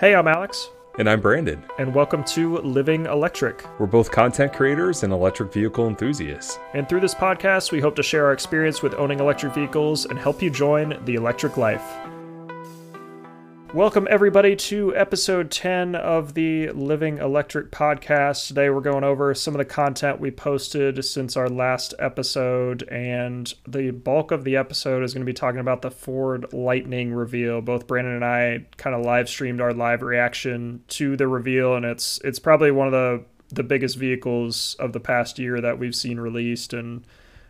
Hey, I'm Alex, And I'm Brandan. and welcome to Living Electric. We're both content creators and electric vehicle enthusiasts. And through this podcast, we hope to share our experience with owning electric vehicles and help you join the electric life. Welcome, everybody, to episode 10 of the Living Electric podcast. Today, we're going over some of the content we posted since our last episode, and the bulk of the episode is going to be talking about the Ford Lightning reveal. Both Brandan and I kind of live streamed our live reaction to the reveal, and it's it's probably one of the the biggest vehicles of the past year that we've seen released, and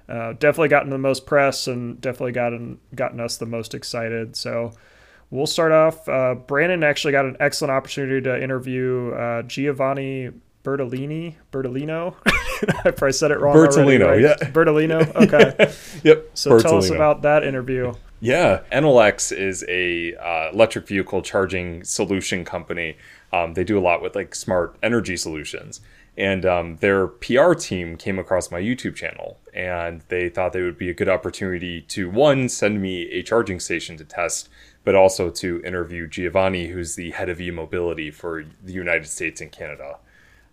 uh, definitely gotten the most press, and definitely gotten gotten us the most excited. So. We'll start off. Uh, Brandon actually got an excellent opportunity to interview uh, Giovanni Bertolini. Bertolino. I probably said it wrong. Bertolino, already, right? yeah. Bertolino. Okay. Yep. So tell us about that interview. Yeah, Enel X is a uh, electric vehicle charging solution company. Um, they do a lot with like smart energy solutions, and um, their PR team came across my YouTube channel, and they thought they would be a good opportunity to one send me a charging station to test, but also to interview Giovanni, who's the head of e-mobility for the United States and Canada.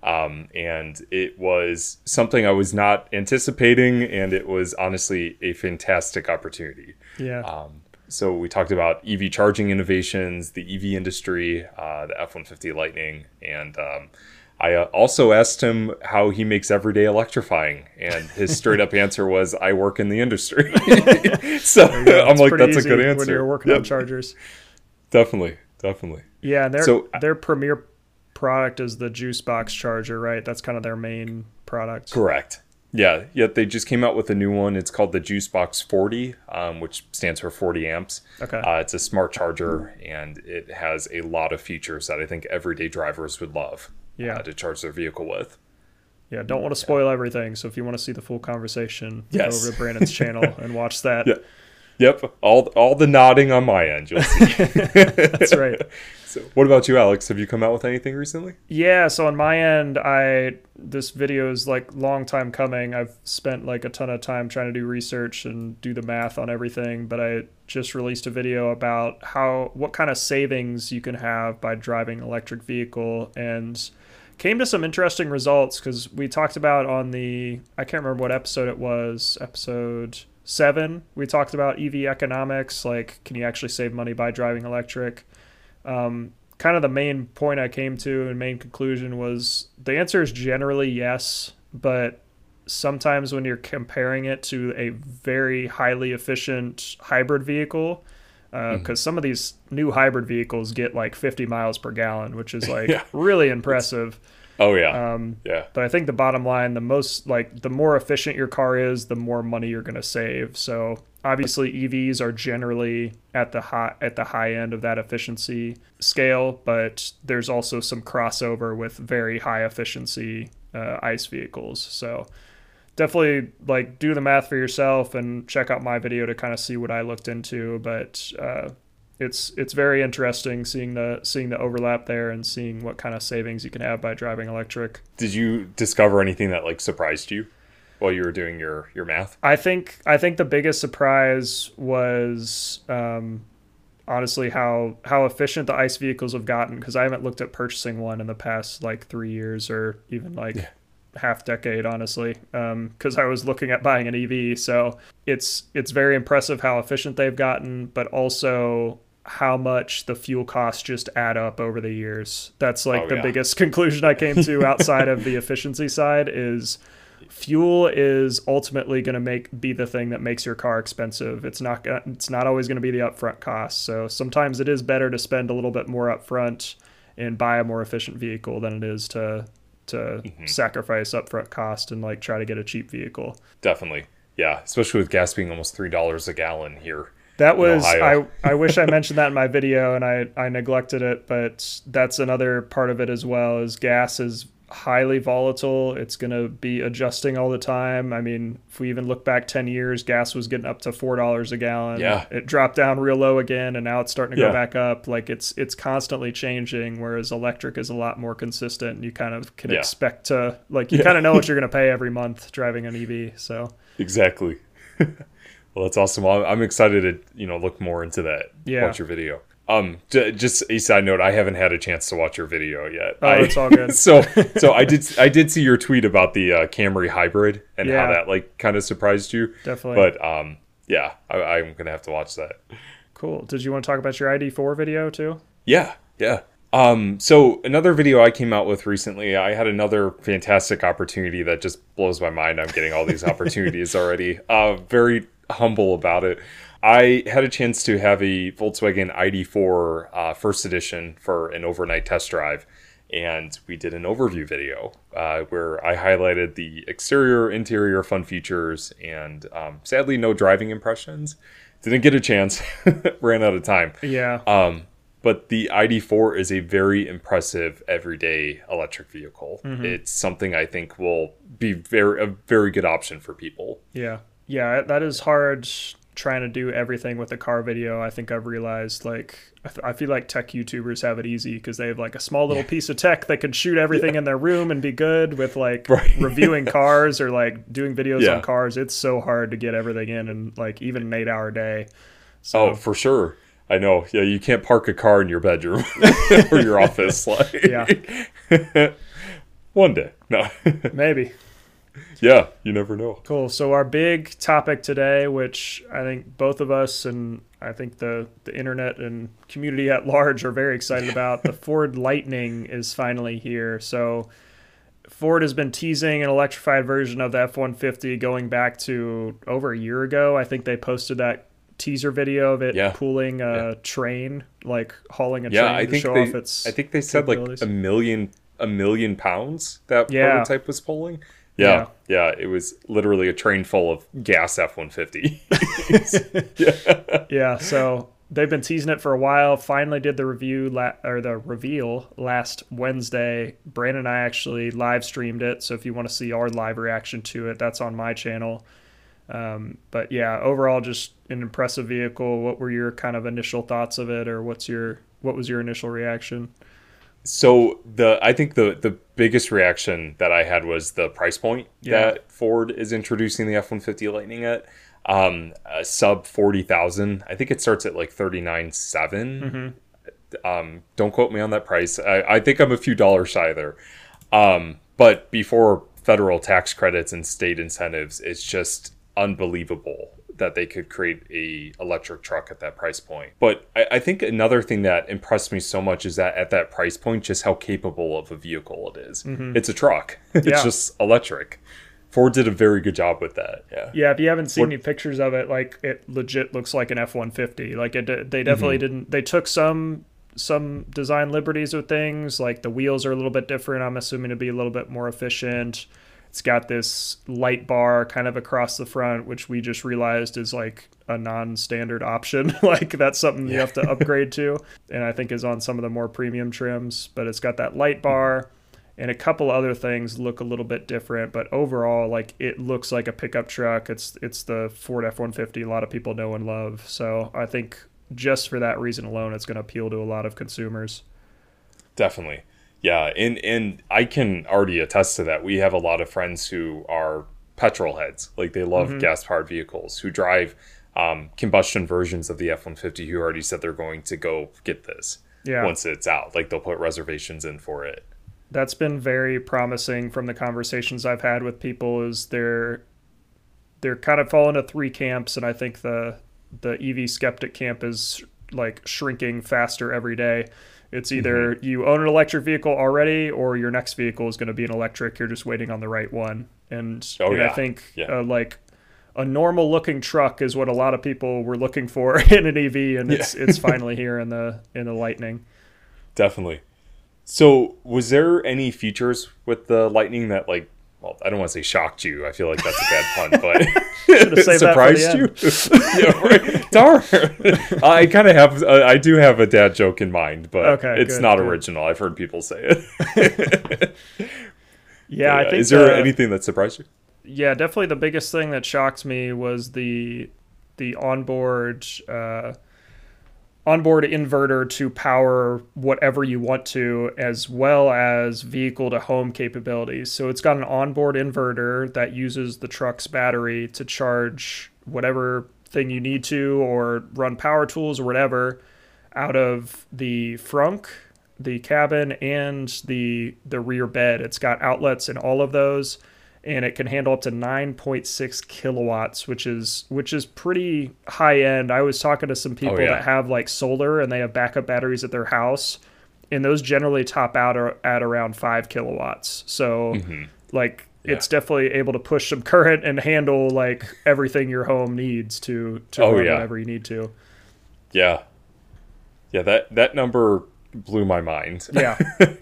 Um, and it was something I was not anticipating, and it was honestly a fantastic opportunity. Yeah. Um, so we talked about EV charging innovations, the EV industry, uh, the F one fifty Lightning, and um, I uh, also asked him how he makes everyday electrifying, and his straight up answer was, "I work in the industry." so I'm like, "That's a good When answer." you're working on chargers. definitely, definitely. Yeah, and their So- their premier product is the JuiceBox charger, right? That's kind of their main product. Correct. Yeah, yet they just came out with a new one. It's called the JuiceBox 40, um, which stands for 40 amps. Okay. Uh, it's a smart charger, and it has a lot of features that I think everyday drivers would love Yeah. uh, to charge their vehicle with. Yeah, don't want to spoil everything. So if you want to see the full conversation, Yes. go over to Brandan's channel and watch that. Yeah. Yep, all all the nodding on my end, you'll see. That's right. so, what about you, Alex? Have you come out with anything recently? Yeah, so on my end, I this video is like long time coming. I've spent like a ton of time trying to do research and do the math on everything, but I just released a video about how what kind of savings you can have by driving an electric vehicle and came to some interesting results cuz we talked about on the I can't remember what episode it was, episode 7, we talked about EV economics, like can you actually save money by driving electric? um, kind of the main point I came to and main conclusion was the answer is generally yes, but sometimes when you're comparing it to a very highly efficient hybrid vehicle, because some of these new hybrid vehicles get like 50 miles per gallon, which is like Yeah. really impressive. Oh yeah, Um, yeah, but I think the bottom line, the most like the more efficient your car is, the more money you're going to save. So obviously EVs are generally at the high at the high end of that efficiency scale, but there's also some crossover with very high efficiency uh, ICE vehicles. So definitely like do the math for yourself and check out my video to kind of see what I looked into. But uh, it's it's very interesting seeing the seeing the overlap there and seeing what kind of savings you can have by driving electric. Did you discover anything that like surprised you while you were doing your your math? I think I think the biggest surprise was um, honestly how how efficient the ICE vehicles have gotten because I haven't looked at purchasing one in the past like three years or even like half decade honestly um, because I was looking at buying an EV so it's it's very impressive how efficient they've gotten but also how much the fuel costs just add up over the years that's like Oh, the yeah. biggest conclusion I came to outside of the efficiency side is fuel is ultimately going to make be the thing that makes your car expensive. It's not gonna, it's not always going to be the upfront cost. So sometimes it is better to spend a little bit more upfront and buy a more efficient vehicle than it is to to mm-hmm. sacrifice upfront cost and like try to get a cheap vehicle. Definitely, yeah. Especially with gas being almost three dollars a gallon here. That was I, I wish I mentioned that in my video and I, I neglected it, but that's another part of it as well is gas is highly volatile. It's gonna be adjusting all the time. I mean, if we even look back ten years, gas was getting up to four dollars a gallon. Yeah. It dropped down real low again and now it's starting to go back up. Like it's it's constantly changing, whereas electric is a lot more consistent. You kind of can Yeah. expect to like you Yeah. kind of know what you're gonna pay every month driving an EV. So Exactly. well, that's awesome. I'm excited to you know look more into that. Yeah. Watch your video. Um, j- just a side note, I haven't had a chance to watch your video yet. Oh, I, it's all good. so, so I did, I did see your tweet about the uh, Camry hybrid and how that like kind of surprised you. Definitely. But um, yeah, I, I'm gonna have to watch that. Cool. Did you want to talk about your ID4 video too? Yeah, yeah. Um, so another video I came out with recently, I had another fantastic opportunity that just blows my mind. I'm getting all these opportunities already. Uh, very humble about it. I had a chance to have a Volkswagen ID4 uh, first edition for an overnight test drive, and we did an overview video uh, where I highlighted the exterior, interior, fun features, and um, sadly no driving impressions. Didn't get a chance, ran out of time. Yeah. Um, but the ID4 is a very impressive everyday electric vehicle. It's something I think will be very a very good option for people. Yeah. Yeah, that is hard trying to do everything with a car video. I think I've realized like I, th- I feel like tech YouTubers have it easy because they have like a small little piece of tech that can shoot everything in their room and be good with like Right. reviewing cars or like doing videos Yeah. on cars. It's so hard to get everything in in like even an 8-hour day. So Oh, for sure. I know. Yeah, you can't park a car in your bedroom or your office. Like, Yeah. One day. No. maybe. Yeah, you never know. Cool. So our big topic today, which I think both of us and I think the the internet and community at large are very excited about, the Ford Lightning is finally here. So Ford has been teasing an electrified version of the F-150 going back to over a year ago. I think they posted that teaser video of it Yeah. pulling a train, like hauling a Yeah, train I to think show they, off its I think they said like a million a million pounds that Yeah. prototype was pulling. Yeah, yeah, it was literally a train full of gas F one fifty. yeah, so they've been teasing it for a while. Finally, did the review la- or the reveal last Wednesday. Brandan and I actually live streamed it, so if you want to see our live reaction to it, that's on my channel. Um, but yeah, overall, just an impressive vehicle. What were your kind of initial thoughts of it, or what's your what was your initial reaction? So the I think the the biggest reaction that I had was the price point Yeah. that Ford is introducing the F one fifty Lightning at. Um, uh, sub forty thousand. I think it starts at like thirty nine Um, don't quote me on that price. I, I think I'm a few dollars shy there. Um, but before federal tax credits and state incentives, it's just unbelievable that they could create a electric truck at that price point. But I, I think another thing that impressed me so much is that at that price point, just how capable of a vehicle it is. Mm-hmm. It's a truck. it's Yeah. just electric. Ford did a very good job with that. Yeah. Yeah, if you haven't seen What- any pictures of it, like it legit looks like an F one fifty. Like it, they mm-hmm. definitely didn't. They took some some design liberties with things. Like the wheels are a little bit different. I'm assuming to be a little bit more efficient. It's got this light bar kind of across the front, which we just realized is like a non-standard option. like that's something you have to upgrade to, and I think is on some of the more premium trims. But it's got that light bar and a couple other things look a little bit different but overall like it looks like a pickup truck it's it's the ford f-150 a lot of people know and love so i think just for that reason alone it's going to appeal to a lot of consumers Definitely. Yeah, and and I can already attest to that. We have a lot of friends who are petrol heads. Like they love Mm-hmm. gas powered vehicles who drive um, combustion versions of the F one fifty who already said they're going to go get this yeah once it's out. Like they'll put reservations in for it. that's been very promising from the conversations I've had with people is they're they're kind of falling into three camps and I think the the EV skeptic camp is like shrinking faster every day. It's either you own an electric vehicle already or your next vehicle is going to be an electric. You're just waiting on the right one. And, Oh, and I think Yeah. uh, like a normal looking truck is what a lot of people were looking for in an EV and it's it's finally here in the in the Lightning. Definitely. So, was there any features with the Lightning that like? Well, I don't want to say shocked you. I feel like that's a bad pun, but saved that for the surprised you. yeah, right. Darn. I kind of have. Uh, I do have a dad joke in mind, but Okay, it's good, not good. original. I've heard people say it. Yeah, I think Is there the- anything that surprised you? yeah, definitely the biggest thing that shocked me was the the onboard uh, onboard inverter to power whatever you want to, as well as vehicle to home capabilities. So it's got an onboard inverter that uses the truck's battery to charge whatever thing you need to, or run power tools or whatever. out of the frunk, the cabin, and the the rear bed. It's got outlets in all of those, and it can handle up to 9.6 kilowatts, which is which is pretty high end. I was talking to some people Oh, yeah. that have like solar and they have backup batteries at their house, and those generally top out at around five kilowatts. So like Mm-hmm. Yeah. it's definitely able to push some current and handle like everything your home needs to to Oh, run yeah. whatever you need to. Yeah. Yeah, that that number blew my mind. Yeah.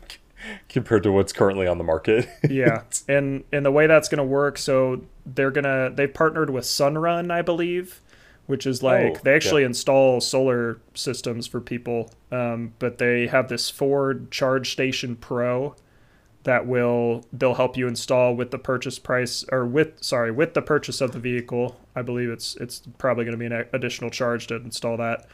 compared to what's currently on the market. yeah and and the way that's going to work so they're going to they partnered with sunrun i believe which is like Oh, they actually yeah. install solar systems for people um, but they have this ford charge station pro that will they'll help you install with the purchase price or with sorry with the purchase of the vehicle i believe it's it's probably going to be an additional charge to install that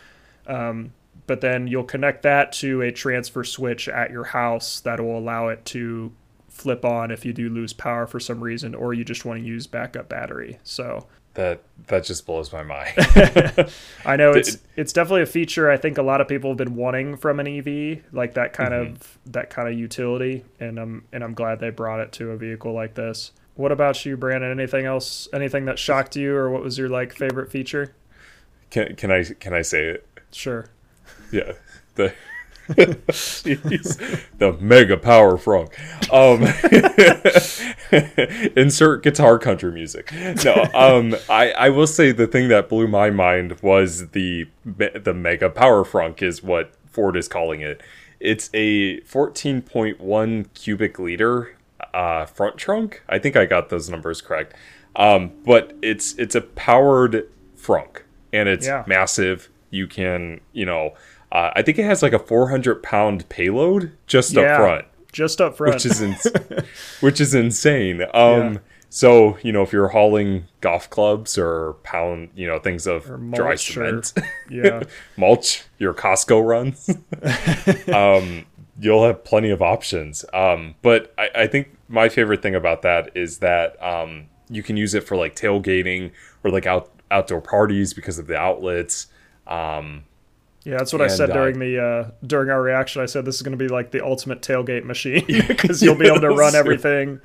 um, but then you'll connect that to a transfer switch at your house that will allow it to flip on if you do lose power for some reason or you just want to use backup battery. So that that just blows my mind. I know it's it's definitely a feature I think a lot of people have been wanting from an EV, like that kind mm-hmm. of that kind of utility, and I'm and I'm glad they brought it to a vehicle like this. What about you, Brandan? Anything else? Anything that shocked you, or what was your like favorite feature? can can I can I say it? Sure. Yeah. The. The mega power frog. Um insert guitar country music. No, um I I will say the thing that blew my mind was the the mega power frunk is what Ford is calling it. It's a 14.1 cubic liter uh front trunk. I think I got those numbers correct. Um but it's it's a powered frunk and it's Yeah. massive. You can, you know, uh, I think it has like a 400 pound payload just Yeah. up front, Just up front. which is ins- which is insane. Um, Yeah. so you know, if you're hauling golf clubs or pound, you know, things of dry mulch or- cement, yeah. mulch, your Costco runs, um, you'll have plenty of options. Um, but I, I think my favorite thing about that is that um, you can use it for like tailgating or like out outdoor parties because of the outlets. Um, Yeah, that's what I And, said uh, during the uh, during our reaction. I said this is going to be like the ultimate tailgate machine because you'll be able to run everything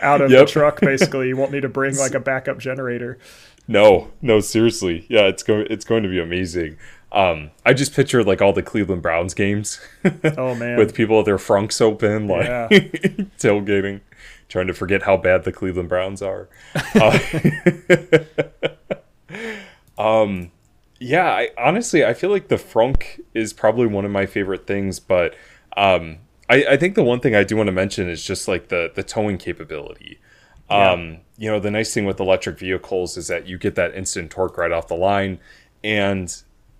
out of Yep. the truck. Basically, you won't need to bring like a backup generator. No, no, seriously. Yeah, it's going it's going to be amazing. Um, I just picture like all the Cleveland Browns games Oh man, with people with their frunks open, like Yeah. tailgating, trying to forget how bad the Cleveland Browns are. Uh, um, yeah, I honestly I feel like the frunk is probably one of my favorite things, but um, I, I think the one thing I do want to mention is just like the the towing capability. Yeah. Um, you know, the nice thing with electric vehicles is that you get that instant torque right off the line, and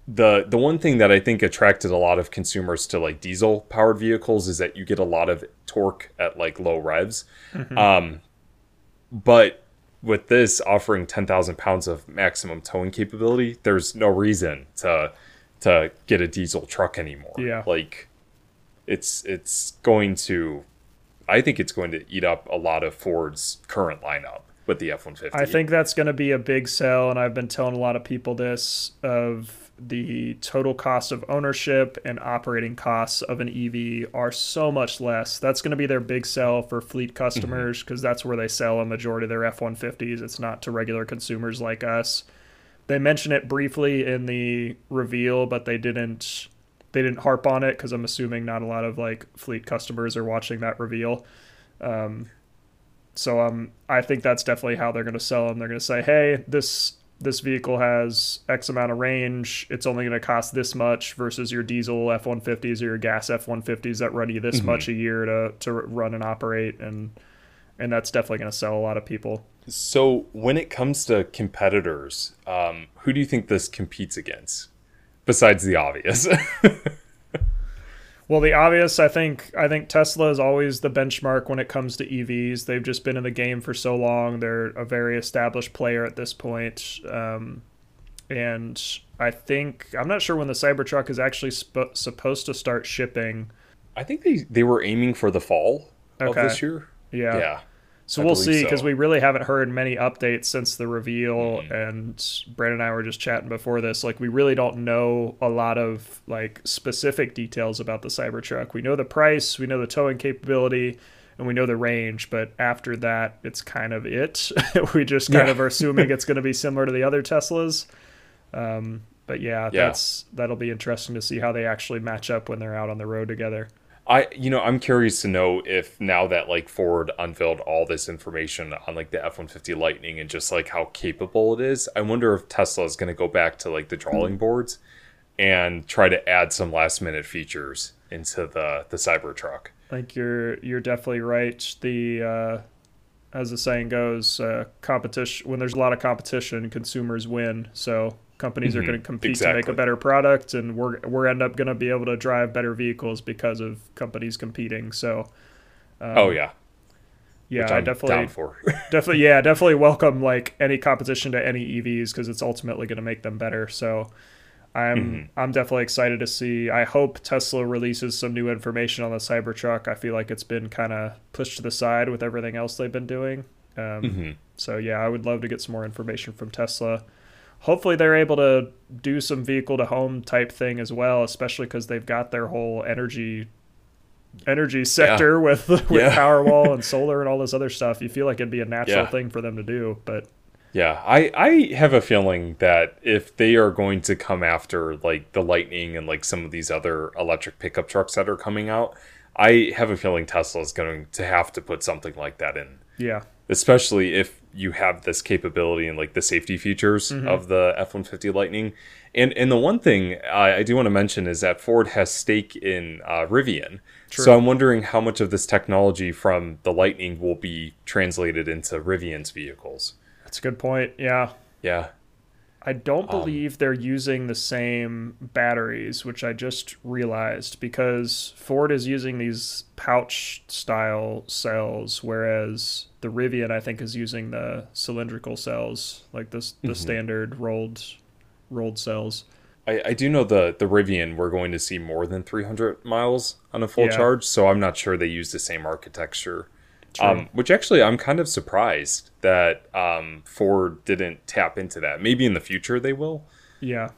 the the one thing that I think attracted a lot of consumers to like diesel powered vehicles is that you get a lot of torque at like low revs. Um, but with this offering 10,000 pounds of maximum towing capability, there's no reason to to get a diesel truck anymore. Yeah. Like it's it's going to I think it's going to eat up a lot of Ford's current lineup with the F150. I think that's going to be a big sell, and I've been telling a lot of people this of the total cost of ownership and operating costs of an EV are so much less. That's going to be their big sell for fleet customers because that's where they sell a majority of their F 150s. It's not to regular consumers like us. They mention it briefly in the reveal, but they didn't. They didn't harp on it because I'm assuming not a lot of like fleet customers are watching that reveal. Um, so um, I think that's definitely how they're going to sell them. They're going to say, "Hey, this this vehicle has X amount of range. It's only going to cost this much versus your diesel F one fifties or your gas F one fifties that run you this much a year to to run and operate." And and that's definitely going to sell a lot of people. So when it comes to competitors, um, who do you think this competes against? Besides the obvious. Well, the obvious, I think, I think Tesla is always the benchmark when it comes to EVs. They've just been in the game for so long; they're a very established player at this point. Um, and I think I'm not sure when the Cybertruck is actually sp- supposed to start shipping. I think they, they were aiming for the fall Okay. of this year. Yeah. Yeah. So I we'll see because so. we really haven't heard many updates since the reveal. Mhm. And Brandan and I were just chatting before this. Like, we really don't know a lot of like specific details about the Cybertruck. We know the price, we know the towing capability, and we know the range. But after that, it's kind of it. we just kind Yeah. of are assuming it's going to be similar to the other Teslas. Um, but yeah, Yeah. that's that'll be interesting to see how they actually match up when they're out on the road together. I you know I'm curious to know if now that like Ford unveiled all this information on like the F150 Lightning and just like how capable it is, I wonder if Tesla is going to go back to like the drawing boards and try to add some last minute features into the the Cybertruck. Like you're you're definitely right. The uh, as the saying goes, uh, competition when there's a lot of competition, consumers win. So companies are Mhm, going to compete to make a better product, and we're we're end up going to be able to drive better vehicles because of companies competing. So um, oh yeah, yeah, I definitely definitely yeah definitely welcome like any competition to any EVs because it's ultimately going to make them better. So. I'm Mhm. I'm definitely excited to see. I hope Tesla releases some new information on the Cybertruck. I feel like it's been kind of pushed to the side with everything else they've been doing. Um, Mhm. So yeah, I would love to get some more information from Tesla. Hopefully, they're able to do some vehicle to home type thing as well, especially because they've got their whole energy energy sector with with Yeah. Powerwall and solar and all this other stuff. You feel like it'd be a natural Yeah. thing for them to do, but Yeah, I I have a feeling that if they are going to come after like the Lightning and like some of these other electric pickup trucks that are coming out, I have a feeling Tesla is going to have to put something like that in. yeah, Especially if you have this capability and like the safety features Mm-hmm. of the F-150 Lightning. And and the one thing I, I do want to mention is that Ford has stake in uh, Rivian. True. So I'm wondering how much of this technology from the Lightning will be translated into Rivian's vehicles. that's a good point. Yeah, Yeah. I don't Um, believe they're using the same batteries, which I just realized because Ford is using these pouch style cells, whereas the Rivian I think is using the cylindrical cells, like the the Mhm. standard rolled rolled cells. I, I do know the the Rivian we're going to see more than 300 miles on a full Yeah. charge, so I'm not sure they use the same architecture. Um, which actually I'm kind of surprised that um, Ford didn't tap into that. Maybe in the future they will. Yeah.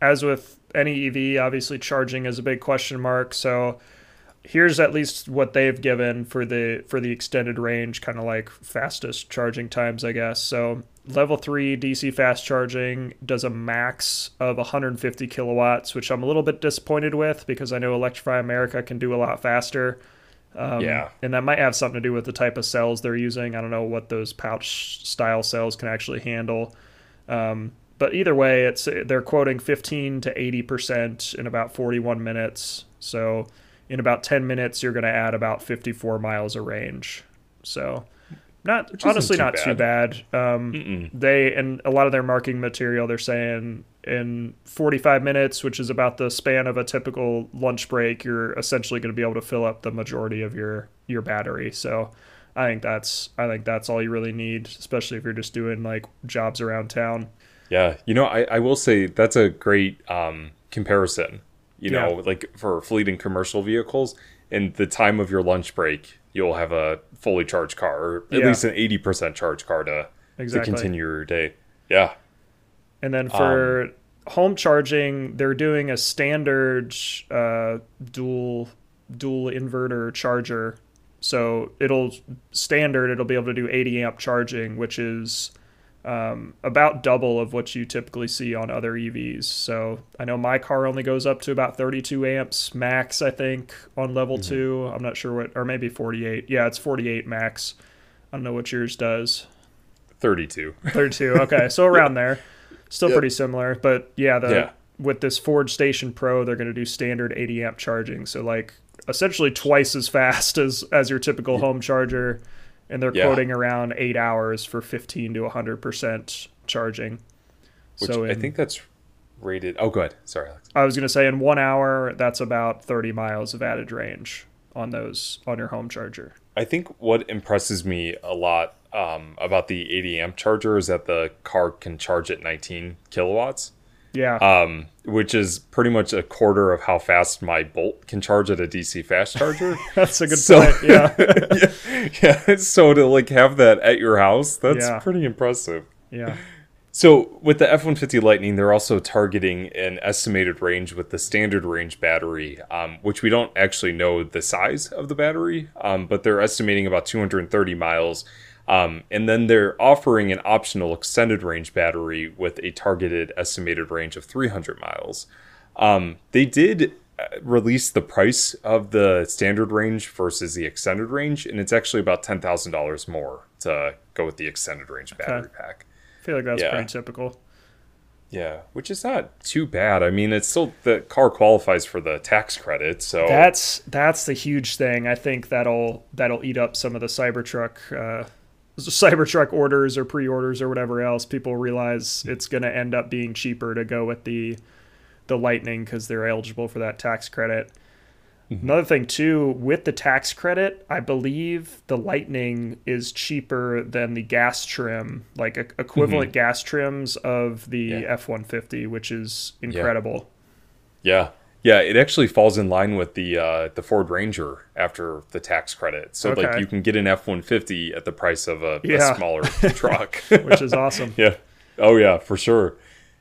As with any EV, obviously charging is a big question mark. So here's at least what they've given for the for the extended range, kind of like fastest charging times, I guess. So level three DC fast charging does a max of 150 kilowatts, which I'm a little bit disappointed with because I know Electrify America can do a lot faster. Um, Yeah. And that might have something to do with the type of cells they're using. I don't know what those pouch style cells can actually handle. Um, but either way, it's they're quoting 15 to 80 percent in about 41 minutes. So in about 10 minutes, you're going to add about 54 miles of range. So not honestly too not too bad. Um, they and a lot of their marketing material, they're saying in 45 minutes, which is about the span of a typical lunch break, you're essentially going to be able to fill up the majority of your your battery. So. I think that's I think that's all you really need, especially if you're just doing like jobs around town. Yeah, you know, I, I will say that's a great um, comparison. You know, Yeah. like for fleet and commercial vehicles, in the time of your lunch break, you'll have a fully charged car, or at Yeah. least an eighty percent charged car to Exactly. to continue your day. Yeah, And then for home charging, they're doing a standard uh, dual dual inverter charger. So it'll standard. It'll be able to do 80 amp charging, which is um, about double of what you typically see on other EVs. So I know my car only goes up to about 32 amps max. I think on level two. I'm not sure what, or maybe 48. Yeah, it's 48 max. I don't know what yours does. thirty-two. 32. Okay, so around there. Still Yep. pretty similar, but yeah, the Yeah. with this Ford Station Pro, they're going to do standard 80 amp charging, so like essentially twice as fast as as your typical home charger, and they're Yeah. quoting around eight hours for 15 to 100 percent charging. Which so I think that's rated. Oh, good. Sorry, Alex. I was going to say in one hour, that's about 30 miles of added range on those on your home charger. I think what impresses me a lot um, about the 80 amp charger is that the car can charge at 19 kilowatts. Yeah. um, which is pretty much a quarter of how fast my Bolt can charge at a DC fast charger. That's a good so- point. Yeah. yeah, yeah. So to like have that at your house, that's Yeah. pretty impressive. yeah. So with the F-150 Lightning, they're also targeting an estimated range with the standard range battery, um, which we don't actually know the size of the battery, um, but they're estimating about 230 miles. Um, and then they're offering an optional extended range battery with a targeted estimated range of 300 miles. Um, they did uh, release the price of the standard range versus the extended range, and it's actually about $10,000 more to go with the extended range battery pack. Feel like that's Yeah. pretty typical. Yeah, which is not too bad. I mean, it's still the car qualifies for the tax credit, so That's that's the huge thing. I think that'll that'll eat up some of the Cybertruck uh, Cybertruck orders or pre-orders or whatever else. People realize it's going to end up being cheaper to go with the the Lightning because they're eligible for that tax credit. Another thing too, with the tax credit, I believe the Lightning is cheaper than the gas trim, like e- equivalent gas trims of the F one fifty, which is incredible. yeah, yeah, it actually falls in line with the uh, the Ford Ranger after the tax credit. So like you can get an F one fifty at the price of a, Yeah. a smaller truck. which is awesome. yeah. Oh yeah, for sure.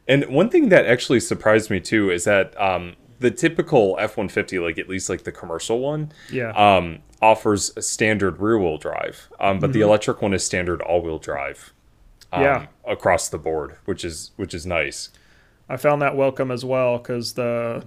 And one thing that actually surprised me too is that um, the typical F one fifty, like at least like the commercial one, Yeah. um, offers a standard rear wheel drive, um, but the electric one is standard all wheel drive. Um, Yeah. across the board, which is which is nice. I found that welcome as well because the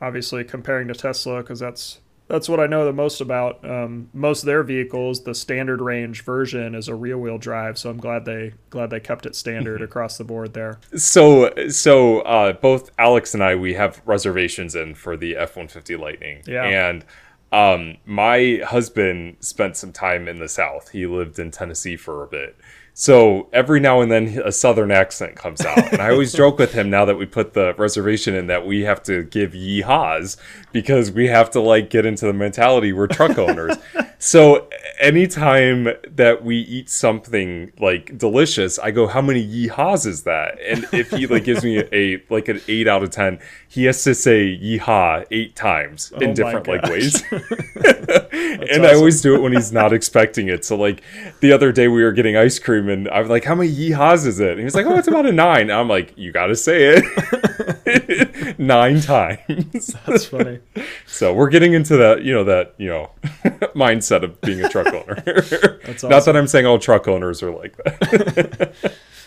obviously comparing to Tesla because that's that's what I know the most about. Um, most of their vehicles, the standard range version is a rear wheel drive, so I'm glad they glad they kept it standard across the board there. So so uh, both Alex and I we have reservations in for the F one fifty Lightning, Yeah. and um, my husband spent some time in the South. He lived in Tennessee for a bit. So every now and then a southern accent comes out. And I always joke with him now that we put the reservation in that we have to give yeehaws because we have to like get into the mentality we're truck owners. So anytime that we eat something like delicious, I go, How many yeehaws is that? And if he like gives me a like an eight out of ten, he has to say yeehaw eight times Oh in different like ways. and I always do it when he's not expecting it. So like the other day we were getting ice cream and I'm like, how many yeehaws is it? And he was like, oh, it's about a nine. And I'm like, you got to say it nine times. That's funny. so we're getting into that, you know, that, you know, mindset of being a truck owner. That's Not that I'm saying all truck owners are like that.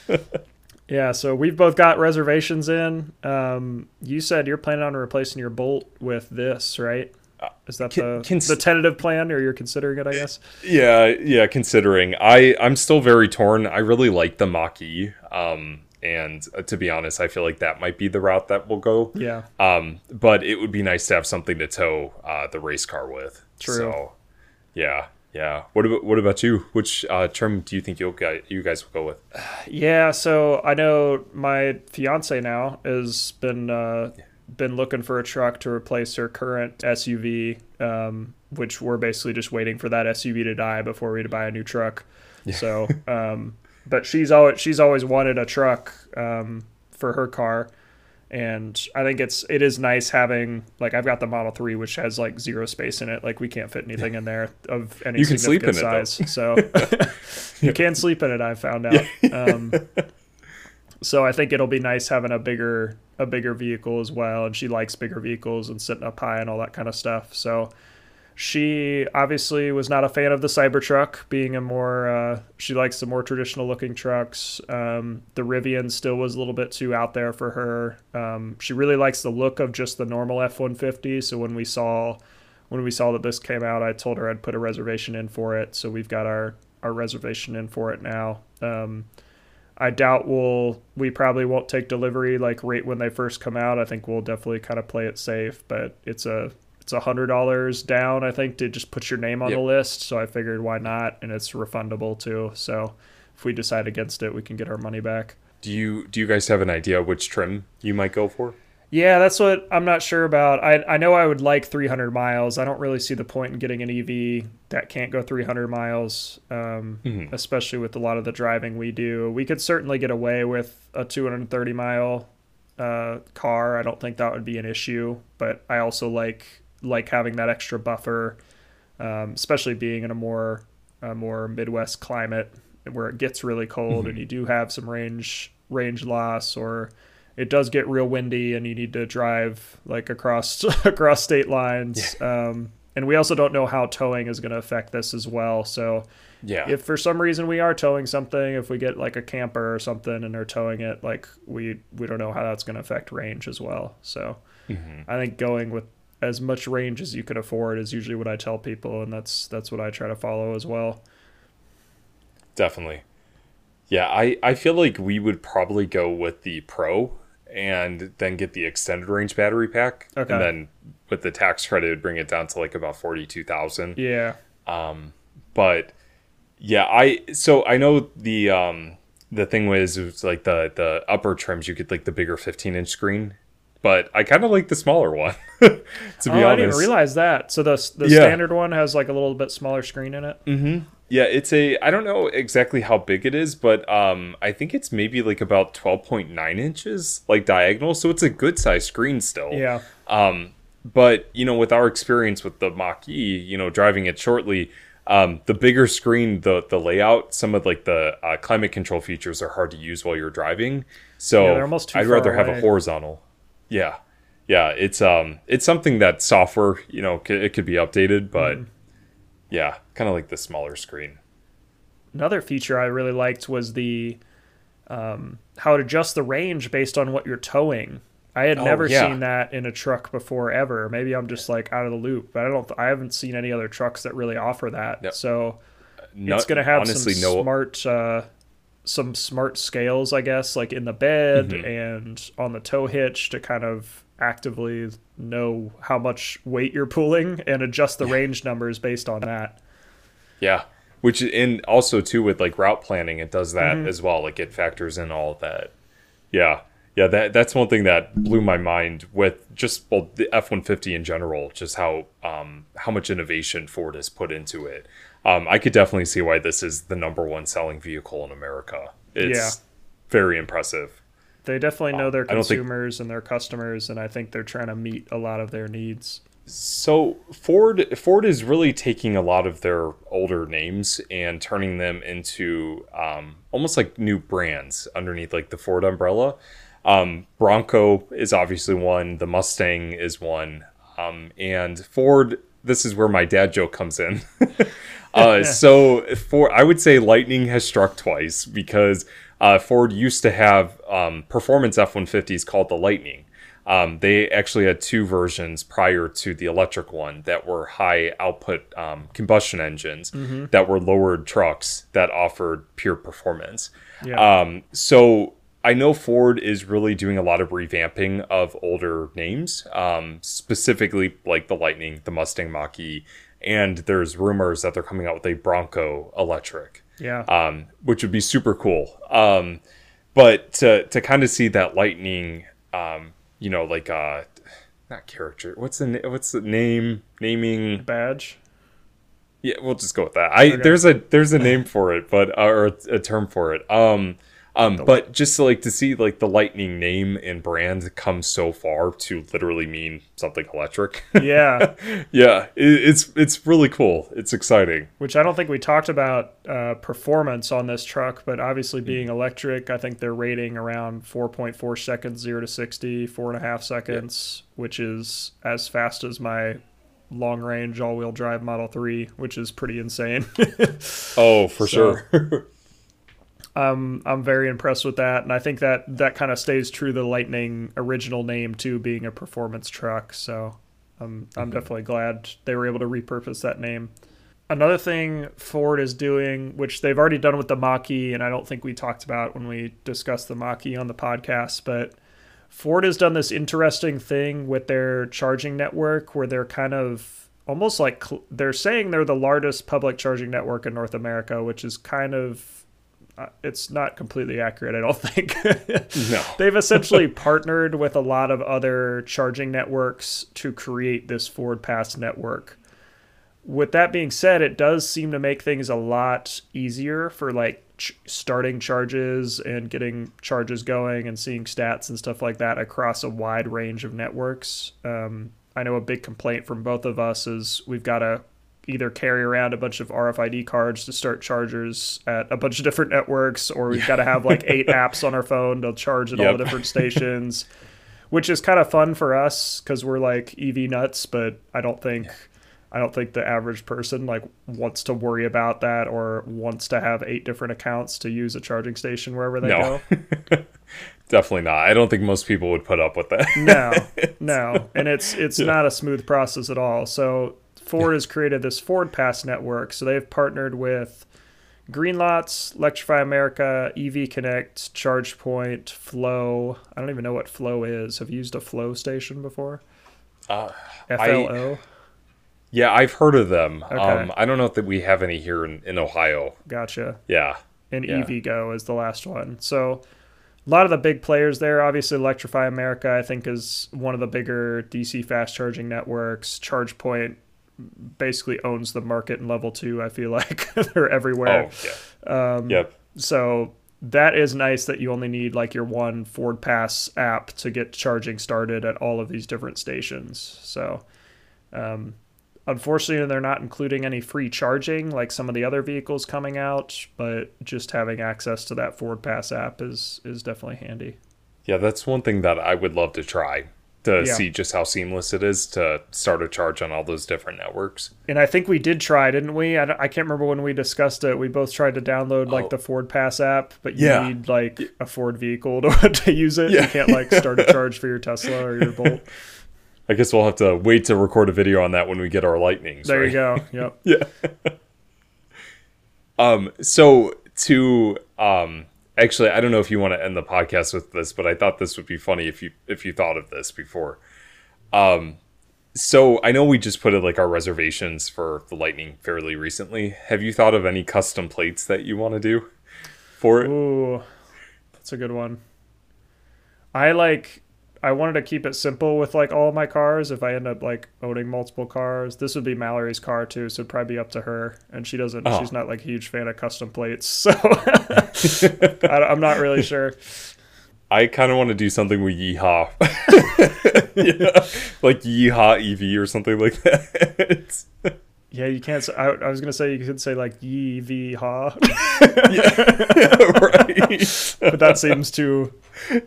Yeah, so we've both got reservations in. Um, you said you're planning on replacing your Bolt with this, right? Is that Con- the the tentative plan, or you're considering it? I guess. yeah, yeah. Considering I, I'm still very torn. I really like the Mach-E. Um, and uh, to be honest, I feel like that might be the route that we'll go. Yeah. Um, but it would be nice to have something to tow uh, the race car with. True. So, yeah, yeah. What about what about you? Which uh, trim do you think you'll guys, you guys will go with? Yeah, so I know my fiance now has been uh, been looking for a truck to replace her current SUV, um, which we're basically just waiting for that SUV to die before we to buy a new truck. So, um, but she's always she's always wanted a truck um, for her car, and I think it's it is nice having like I've got the Model Three, which has like zero space in it. Like we can't fit anything in there of any You can sleep in significant it, size. So you can sleep in it. I found out. Um, so I think it'll be nice having a bigger a bigger vehicle as well, and she likes bigger vehicles and sitting up high and all that kind of stuff. So she obviously was not a fan of the Cybertruck, being a more uh, she likes the more traditional looking trucks. Um, the Rivian still was a little bit too out there for her. Um, she really likes the look of just the normal F one fifty. So when we saw when we saw that this came out, I told her I'd put a reservation in for it. So we've got our our reservation in for it now. Um, I doubt we'll we probably won't take delivery like right when they first come out. I think we'll definitely kind of play it safe, but it's a it's a hundred dollars down, I think, to just put your name on Yep. the list. So I figured why not, and it's refundable too. So if we decide against it, we can get our money back. Do you do you guys have an idea which trim you might go for? Yeah, that's what I'm not sure about. I I know I would like 300 miles. I don't really see the point in getting an EV that can't go 300 miles, um, Mhm. especially with a lot of the driving we do. We could certainly get away with a 230 mile uh, car, I don't think that would be an issue. But I also like like having that extra buffer, um, especially being in a more a more Midwest climate where it gets really cold mm-hmm. and you do have some range range loss or it does get real windy and you need to drive like across across state lines. Yeah. Um, and we also don't know how towing is going to affect this as well. So yeah, if for some reason we are towing something, if we get like a camper or something and they're towing it, like we we don't know how that's going to affect range as well. So mm-hmm. I think going with as much range as you can afford is usually what I tell people, and that's that's what I try to follow as well. Definitely. Yeah, I, I feel like we would probably go with the Pro and then get the extended range battery pack. Okay. And then with the tax credit, would bring it down to like about 42,000. Yeah. Um, but yeah, I, so I know the, um, the thing was, was like the, the upper trims, you get like the bigger 15 inch screen but I kind of like the smaller one. to be oh, honest, I didn't realize that. So the the yeah. standard one has like a little bit smaller screen in it. Mm-hmm. Yeah, it's a I don't know exactly how big it is, but um I think it's maybe like about 12.9 inches like diagonal, so it's a good size screen still. Yeah. Um but you know with our experience with the Mach E, you know driving it shortly, um, the bigger screen, the the layout, some of like the uh, climate control features are hard to use while you're driving. So yeah, I'd rather away. have a horizontal. Yeah, yeah, it's um it's something that software you know c- it could be updated, but mm. Yeah, kind of like the smaller screen. Another feature I really liked was the um, how it adjusts the range based on what you're towing. I had oh, never yeah. seen that in a truck before ever. Maybe I'm just like out of the loop, but I don't. I haven't seen any other trucks that really offer that. Yep. So no, it's going to have honestly, some no. smart, uh, some smart scales, I guess, like in the bed mm-hmm. and on the tow hitch to kind of actively know how much weight you're pulling and adjust the range numbers based on that. Yeah. Which and also too with like route planning it does that mm-hmm. as well. Like it factors in all of that. Yeah. Yeah, that that's one thing that blew my mind with just well the F one fifty in general, just how um how much innovation Ford has put into it. Um, I could definitely see why this is the number one selling vehicle in America. It's yeah. very impressive. They definitely know their consumers think... and their customers, and I think they're trying to meet a lot of their needs. So Ford Ford is really taking a lot of their older names and turning them into um, almost like new brands underneath like the Ford umbrella. Um, Bronco is obviously one. The Mustang is one. Um, and Ford. This is where my dad joke comes in. uh, so for I would say lightning has struck twice because uh, Ford used to have um, performance F 150s called the Lightning. Um, they actually had two versions prior to the electric one that were high output um, combustion engines mm-hmm. that were lowered trucks that offered pure performance. Yeah. Um, so I know Ford is really doing a lot of revamping of older names, um, specifically like the Lightning, the Mustang Mach E, and there's rumors that they're coming out with a Bronco electric. Yeah. Um, which would be super cool. Um, but to to kind of see that lightning, um, you know, like uh, not character. What's the what's the name naming badge? Yeah, we'll just go with that. I okay. there's a there's a name for it, but uh, or a, a term for it. Um, um, but just to, like to see like the lightning name and brand come so far to literally mean something electric. Yeah, yeah, it, it's it's really cool. It's exciting. Which I don't think we talked about uh, performance on this truck, but obviously mm. being electric, I think they're rating around 4.4 seconds, zero to 60, four and a half seconds, yeah. which is as fast as my long range all wheel drive Model 3, which is pretty insane. oh, for so, sure. um, I'm very impressed with that, and I think that that kind of stays true to the Lightning original name too, being a performance truck. So I'm I'm mm-hmm. definitely glad they were able to repurpose that name. Another thing Ford is doing, which they've already done with the Mach-E, and I don't think we talked about when we discussed the Mach-E on the podcast, but Ford has done this interesting thing with their charging network where they're kind of almost like cl- they're saying they're the largest public charging network in North America, which is kind of it's not completely accurate, I don't think. no. They've essentially partnered with a lot of other charging networks to create this FordPass network. with that being said, it does seem to make things a lot easier for like ch- starting charges and getting charges going and seeing stats and stuff like that across a wide range of networks. Um, I know a big complaint from both of us is we've got to either carry around a bunch of RFID cards to start chargers at a bunch of different networks, or we've got to have like eight apps on our phone to charge at all the different stations, which is kind of fun for us because we're like EV nuts, but I don't think. I don't think the average person like wants to worry about that or wants to have eight different accounts to use a charging station wherever they No. go. Definitely not. I don't think most people would put up with that. No, no, and it's it's not a smooth process at all. So Ford has created this FordPass network. So they've partnered with Greenlots, Electrify America, EV Connect, ChargePoint, FLO. I don't even know what FLO is. Have you used a FLO station before? Uh, FLO. yeah, I've heard of them. Okay. Um, I don't know if that we have any here in, in Ohio. Gotcha. Yeah. and Yeah. EVgo is the last one. So a lot of the big players there, obviously Electrify America, I think is one of the bigger DC fast charging networks. ChargePoint basically owns the market in level two. I feel like they're everywhere. Oh, yeah. Um, Yep. So that is nice that you only need like your one FordPass app to get charging started at all of these different stations. So, um, unfortunately, they're not including any free charging like some of the other vehicles coming out, but just having access to that FordPass app is is definitely handy. Yeah, that's one thing that I would love to try to Yeah. see just how seamless it is to start a charge on all those different networks. And I think we did try, didn't we? I, I can't remember when we discussed it. We both tried to download like Oh. the FordPass app, but you Yeah. need like a Ford vehicle to, to use it. Yeah. You can't like start a charge for your Tesla or your Bolt. I guess we'll have to wait to record a video on that when we get our lightnings. There right? you go. Yep. Yeah. um. So to um. Actually, I don't know if you want to end the podcast with this, but I thought this would be funny if you if you thought of this before. Um. So I know we just put it like our reservations for the Lightning fairly recently. Have you thought of any custom plates that you want to do for it? Ooh, that's a good one. I like. I wanted to keep it simple with like all of my cars. If I end up like owning multiple cars, this would be Mallory's car too, so it'd probably be up to her. And she doesn't. Oh. She's not like a huge fan of custom plates, so I, I'm not really sure. I kind of want to do something with Yeehaw. yeah. Like Yeehaw EV or something like that. Yeah, you can't. Say, I, I was gonna say you could say like yee v ha, right. but that seems too.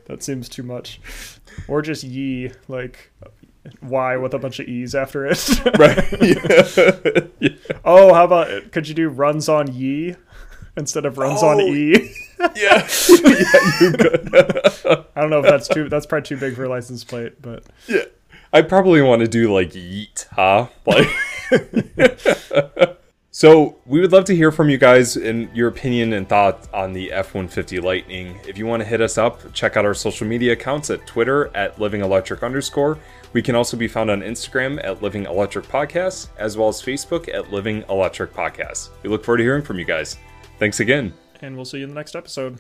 That seems too much. Or just yee like y with a bunch of e's after it. right. Yeah. Oh, how about could you do runs on Yi instead of runs on Oh. E? Yeah. yeah, you could. I don't know if that's too that's probably too big for a license plate, but yeah. I probably want to do like yeet, huh? Like So, we would love to hear from you guys and your opinion and thoughts on the F-150 Lightning. If you want to hit us up, check out our social media accounts at Twitter at Living Electric underscore. We can also be found on Instagram at Living Electric Podcast, as well as Facebook at Living Electric Podcast. We look forward to hearing from you guys. Thanks again. and we'll see you in the next episode.